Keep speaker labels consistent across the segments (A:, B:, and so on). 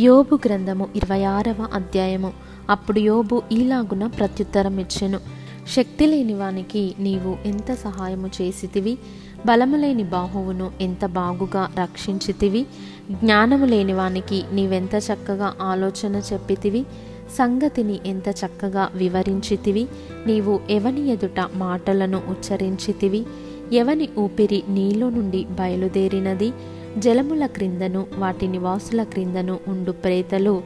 A: యోబు గ్రంథము ఇరవై ఆరవ అధ్యాయము. అప్పుడు యోబు ఈలాగున ప్రత్యుత్తరం ఇచ్చెను శక్తి లేని వానికి నీవు ఎంత సహాయము చేసితివి? బలము లేని బాహువును ఎంత బాగుగా రక్షించితివి? జ్ఞానము లేని వానికి నీవెంత చక్కగా ఆలోచన చెప్పితివి? సంగతిని ఎంత చక్కగా వివరించితివి? నీవు ఎవని ఎదుట మాటలను ఉచ్చరించితివి? ఎవని ఊపిరి నీలో నుండి బయలుదేరినది? జలముల క్రిందను వాటి నివాసుల క్రిందను ఉండు ప్రేతలు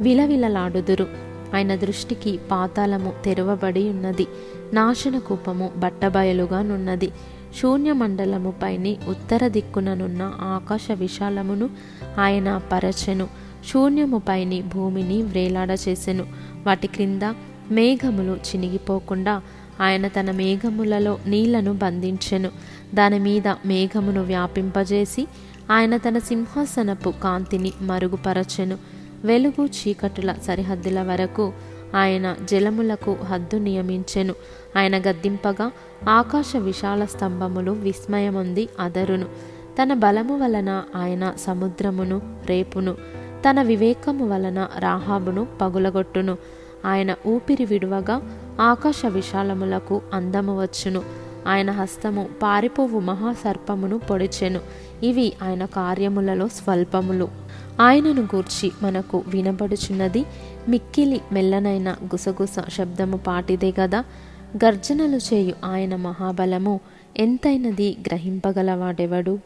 A: విలవిలలాడుదురు. ఆయన దృష్టికి పాతాళము తెరవబడి ఉన్నది నాశన కూపము బట్టబయలుగానున్నది. శూన్యమండలముపైని ఉత్తర దిక్కుననున్న ఆకాశ విశాలమును ఆయన పరచెను. శూన్యము పైని భూమిని వ్రేలాడ చేసెను వాటి క్రింద మేఘములు చినిగిపోకుండా ఆయన తన మేఘములలో నీళ్ళను బంధించెను. దాని మీద మేఘమును వ్యాపింపజేసి ఆయన తన సింహాసనపు కాంతిని మరుగుపరచెను. వెలుగు చీకటుల సరిహద్దుల వరకు ఆయన జలములకు హద్దు నియమించెను. ఆయన గద్దింపగా ఆకాశ విశాల స్తంభములు విస్మయముంది అదరును. తన బలము వలన ఆయన సముద్రమును రేపును. తన వివేకము వలన రాహాబును పగులగొట్టును. ఆయన ఊపిరి విడువగా ఆకాశ విశాలములకు అందము వచ్చును. ఆయన హస్తము పారిపోవు మహాసర్పమును పొడిచెను. ఇవి ఆయన కార్యములలో స్వల్పములు. ఆయనను గూర్చి మనకు వినబడుచున్నది మిక్కిలి మెల్లనైన గుసగుస శబ్దము పాటిదే గదా. గర్జనలు చేయు ఆయన మహాబలము ఎంతైనది గ్రహింపగలవాడెవడు?